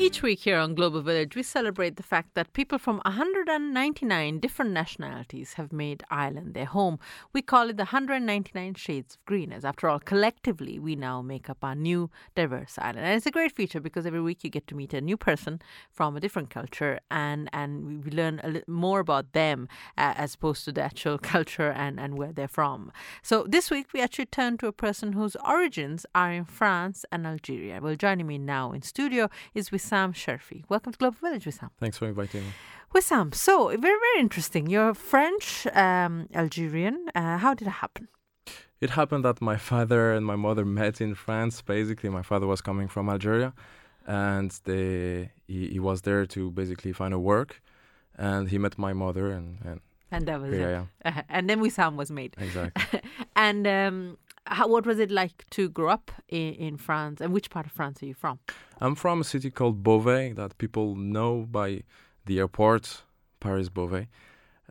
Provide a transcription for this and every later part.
Each week here on Global Village, we celebrate the fact that people from 199 different nationalities have made Ireland their home. We call it the 199 Shades of Green, as after all, collectively, we now make up our new diverse island. And it's a great feature because every week you get to meet a new person from a different culture and, and we learn a little more about them uh, as opposed to the actual culture and, and where they're from. So this week, we actually turn to a person whose origins are in France and Algeria. Well, joining me now in studio is Wissame Wissame Cherfi. Welcome to Global Village, Wissame. Thanks for inviting me. Wissame, so very, very interesting. You're French um, Algerian. Uh, how did it happen? It happened that my father and my mother met in France. Basically, my father was coming from Algeria, and they, he, he was there to basically find a work, and he met my mother, and and, and that was it. Uh, and then Wissame was made. Exactly. and um, how, what was it like to grow up in, in, France? And which part of France are you from? I'm from a city called Beauvais that people know by the airport, Paris Beauvais.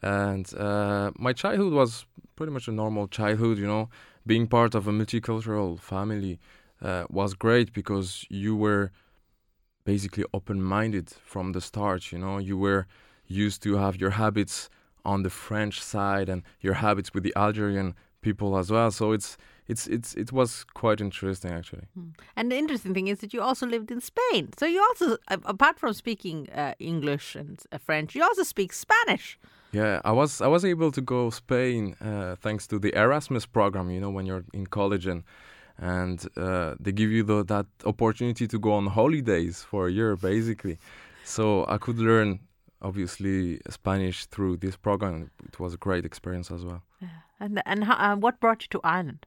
And uh, my childhood was pretty much a normal childhood, you know. Being part of a multicultural family uh, was great because you were basically open minded from the start, you know. You were used to have your habits on the French side and your habits with the Algerian people as well. So it's it's it's it was quite interesting actually. Hmm. And the interesting thing is that you also lived in Spain. So you also, apart from speaking uh, English and uh, French, you also speak Spanish. Yeah, I was I was able to go to Spain uh, thanks to the Erasmus program. You know, when you're in college and and uh, they give you the, that opportunity to go on holidays for a year, basically. So I could learn obviously Spanish through this program. It was a great experience as well. Yeah. And and how, uh, what brought you to Ireland?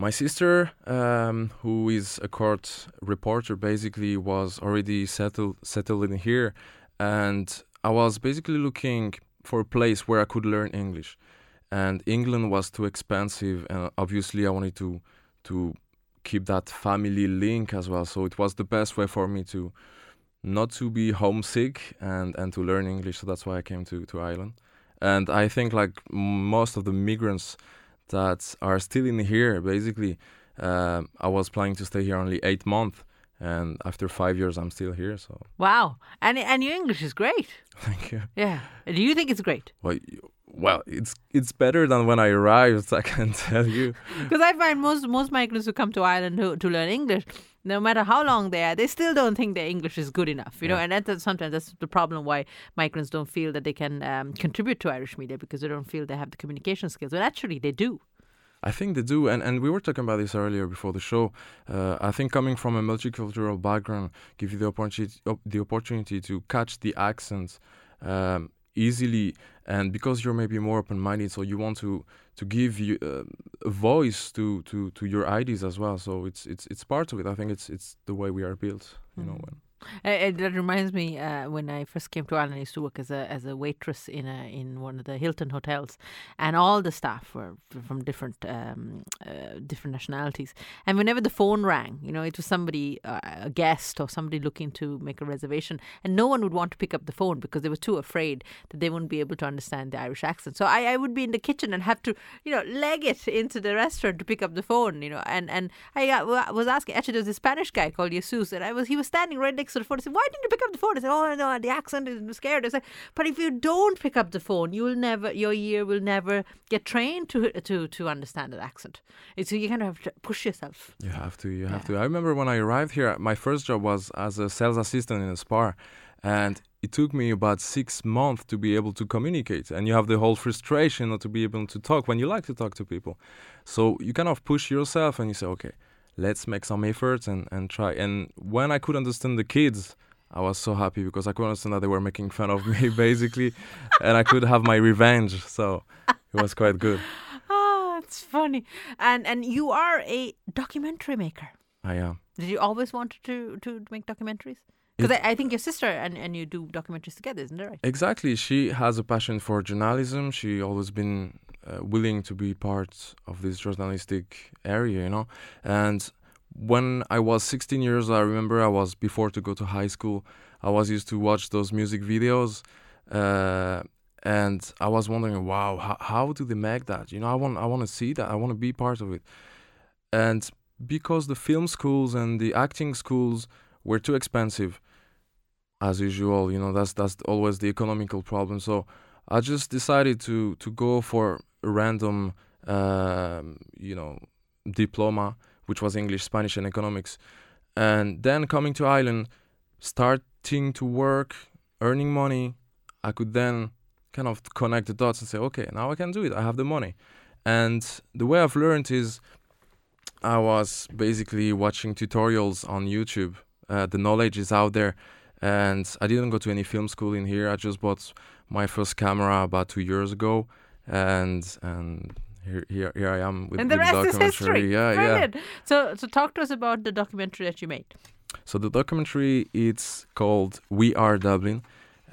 My sister, um, who is a court reporter, basically was already settled settled in here, and I was basically looking for a place where I could learn English. And England was too expensive, and obviously I wanted to to keep that family link as well. So it was the best way for me to not to be homesick and and to learn English. So that's why I came to to Ireland. And I think like most of the migrants that are still in here. Basically, uh, I was planning to stay here only eight months, and after five years, I'm still here. So wow, and and your English is great. Thank you. Yeah, do you think it's great? Well, well, it's it's better than when I arrived. I can tell you. Because I find most most migrants who come to Ireland to, to learn English, no matter how long they are, they still don't think their English is good enough. You yeah. know, and that's sometimes that's the problem why migrants don't feel that they can um, contribute to Irish media because they don't feel they have the communication skills. But actually, they do. I think they do, and, and we were talking about this earlier before the show. Uh, I think coming from a multicultural background gives you the opportunity the opportunity to catch the accents um, easily, and because you're maybe more open minded, so you want to to give you uh, a voice to, to, to your ideas as well. So it's it's it's part of it. I think it's it's the way we are built. You mm. know when. Uh, that reminds me uh, when I first came to Ireland, I used to work as a as a waitress in a in one of the Hilton hotels, and all the staff were from different um, uh, different nationalities. And whenever the phone rang, you know, it was somebody uh, a guest or somebody looking to make a reservation, and no one would want to pick up the phone because they were too afraid that they wouldn't be able to understand the Irish accent. So I, I would be in the kitchen and have to you know leg it into the restaurant to pick up the phone, you know, and and I uh, was asking actually there was a Spanish guy called Jesus, and I was he was standing right next next to the phone. I said, Why didn't you pick up the phone? I said, Oh, no, the accent is scared. I said, But if you don't pick up the phone, you will never, your ear will never get trained to to to understand the accent. So you kind of have to push yourself. You have to, you have yeah. to. I remember when I arrived here, my first job was as a sales assistant in a spa. And it took me about six months to be able to communicate and you have the whole frustration not to be able to talk when you like to talk to people so you kind of push yourself and you say okay let's make some efforts and, and try. And when I could understand the kids, I was so happy because I could understand that they were making fun of me basically, and I could have my revenge. So it was quite good. Ah, oh, it's funny. And and you are a documentary maker. I am. Did you always want to to make documentaries? Because I, I, think your sister and, and you do documentaries together, isn't it right? Exactly. She has a passion for journalism. She always been uh, willing to be part of this journalistic area, you know. And when I was 16 years, I remember I was before to go to high school. I was used to watch those music videos, uh, and I was wondering, wow, how, how do they make that? You know, I want I want to see that. I want to be part of it. And because the film schools and the acting schools were too expensive, as usual, you know, that's that's always the economical problem. So I just decided to to go for random, um, you know, diploma, which was English, Spanish, and economics, and then coming to Ireland, starting to work, earning money, I could then kind of connect the dots and say, okay, now I can do it. I have the money. And the way I've learned is I was basically watching tutorials on YouTube. Uh, the knowledge is out there. And I didn't go to any film school in here. I just bought my first camera about two years ago. And and here, here, here I am with, and the with rest is documentary. history. Yeah, Brilliant. yeah. So, so talk to us about the documentary that you made. So the documentary it's called We Are Dublin.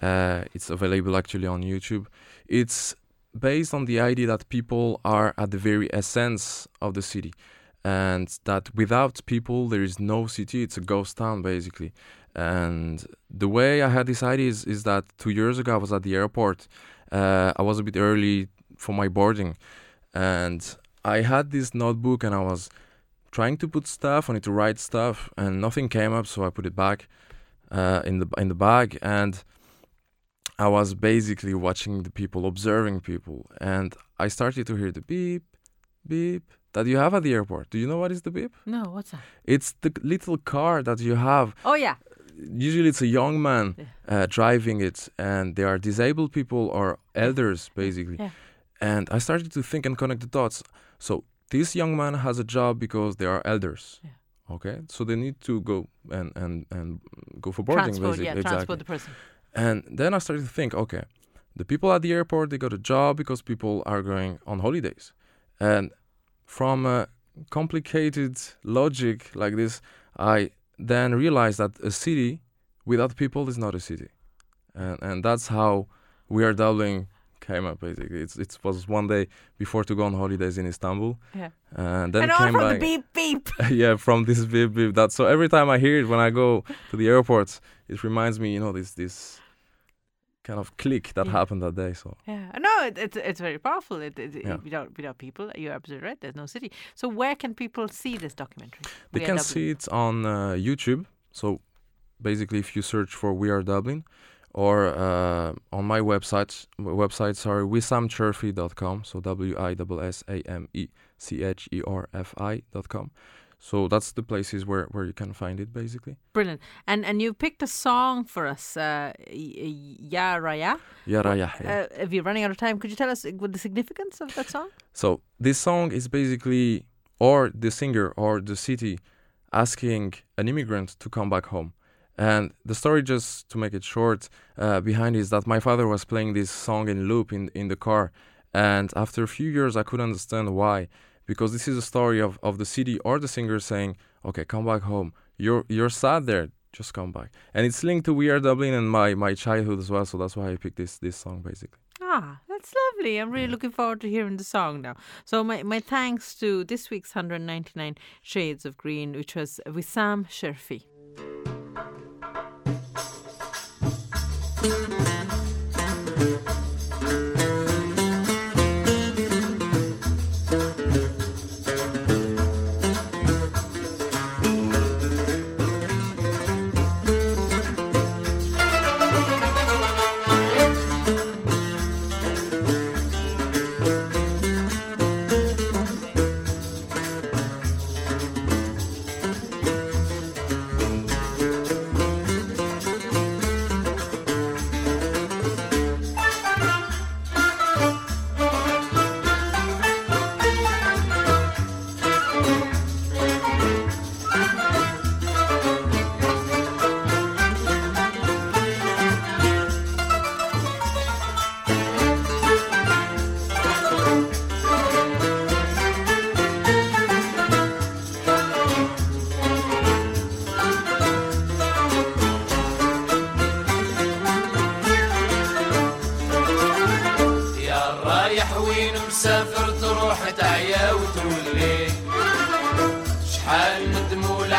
Uh, it's available actually on YouTube. It's based on the idea that people are at the very essence of the city, and that without people there is no city. It's a ghost town basically. And the way I had this idea is, is that two years ago I was at the airport. Uh, I was a bit early for my boarding, and I had this notebook and I was trying to put stuff on it to write stuff, and nothing came up, so I put it back uh, in the in the bag, and I was basically watching the people, observing people, and I started to hear the beep, beep that you have at the airport. Do you know what is the beep? No, what's that? It's the little car that you have. Oh yeah, Usually, it's a young man Yeah. uh, driving it, and they are disabled people or elders, basically. Yeah. And I started to think and connect the dots. So this young man has a job because they are elders. Yeah. Okay, so they need to go and and and go for boarding, transport. basically. Yeah, exactly. transport the person. And then I started to think, okay, the people at the airport they got a job because people are going on holidays, and from a complicated logic like this, I then realized that a city without people is not a city, and and that's how we are Dublin came up. Basically, it's it was one day before to go on holidays in Istanbul, Yeah. and then and all came from the beep beep. yeah, from this beep beep. That so every time I hear it when I go to the airport, it reminds me, you know, this this kind of click that Yeah. happened that day. So Yeah, no, it, it's it's very powerful. It, it, Yeah. without without people, you're absolutely right. There's no city. So where can people see this documentary? they We can see it on uh, YouTube. So basically, if you search for "We Are Dublin," or uh, on my website, website sorry, wissamecherfi.com. So W I S S A M E C H E R F I dot com. So that's the places where, where you can find it basically. Brilliant. And and you picked a song for us, uh, Ya Rayah. Yeah, yeah. Uh, if you're running out of time, could you tell us what the significance of that song? So this song is basically, or the singer or the city, asking an immigrant to come back home. And the story, just to make it short, uh, behind is that my father was playing this song in loop in, in the car, and after a few years, I couldn't understand why, because this is a story of, of the city or the singer saying, "Okay, come back home. You're you're sad there. Just come back." And it's linked to We Are Dublin and my, my childhood as well, so that's why I picked this this song basically. Ah, that's lovely. I'm really looking forward to hearing the song now. So my, my thanks to this week's 199 Shades of Green, which was Wissame Cherfi.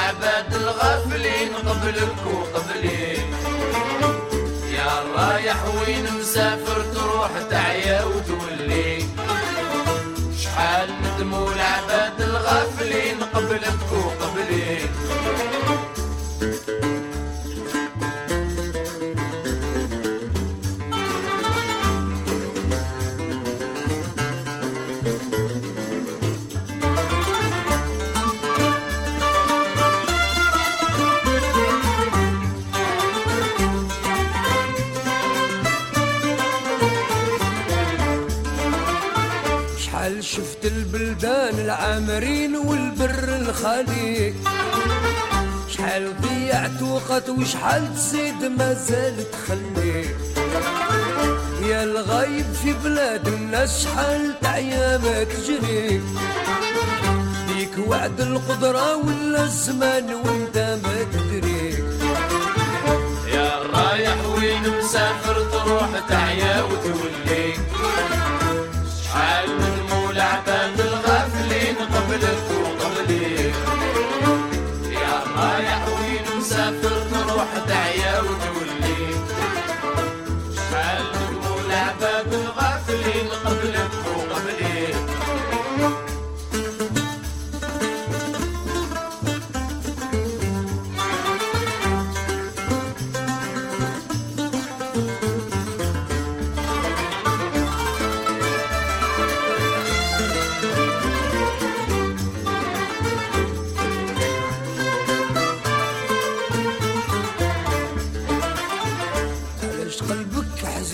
العباد الغافلين قبلك وقبلي يا رايح وين مسافر تروح تروح تعيا وتولي شحال ندموا العباد الغافلين قبلك وقبلي العامرين والبر الخالي شحال ضيعت وقت وشحال تزيد مازال تخلي يا الغايب في بلاد الناس شحال تعيا ما تجري بيك وعد القدرة ولا الزمان وانت ما تدري يا رايح وين مسافر تروح تعيا وتولي شحال العباد الغافلين قبلك وقبلي يا ما يحوي مسافر تروح دعيا وجوي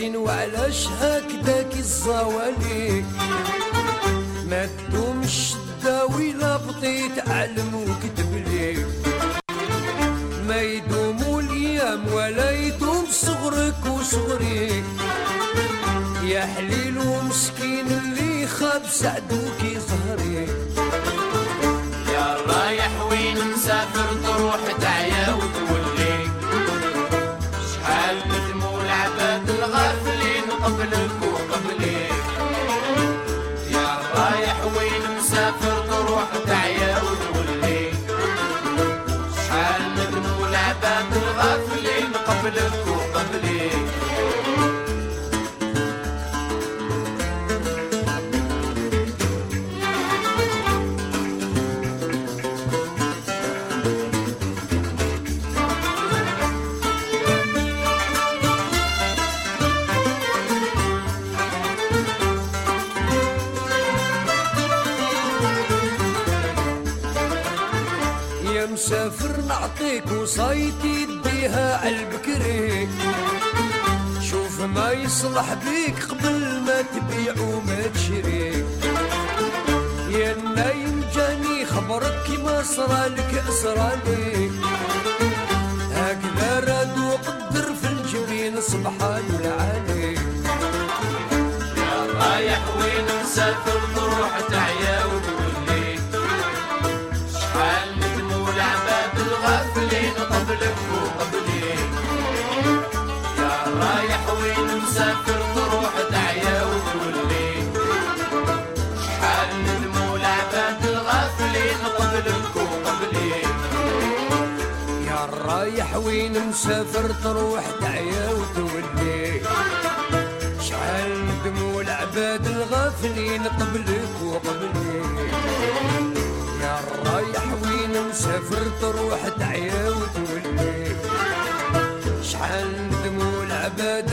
حزين وعلاش هكداك الزوالي. ما تدومش الداوي لا بطيت علم وكتب لي ما يدوموا الأيام ولا يدوم صغرك وصغري. يا حليل ومسكين اللي خاب سعدوك قبلك مسافر نعطيك وصايتي. تديها عالبكري شوف ما يصلح بيك قبل ما تبيع وما تشري. يا نايم جاني خبرك كيما صرالك صرالي هكذا راد وقدر في الجبين سبحان العالي يا رايح وين مسافر تروح تعيا تروح تعيا وتولي شحال الغافلين قبلك وقبلي. يا رايح وين مسافر تروح تعيا وتولي شحال ندموا العباد الغافلين قبلك وقبلي. يا رايح وين مسافر تروح تعيا وتولي شحال ندموا العباد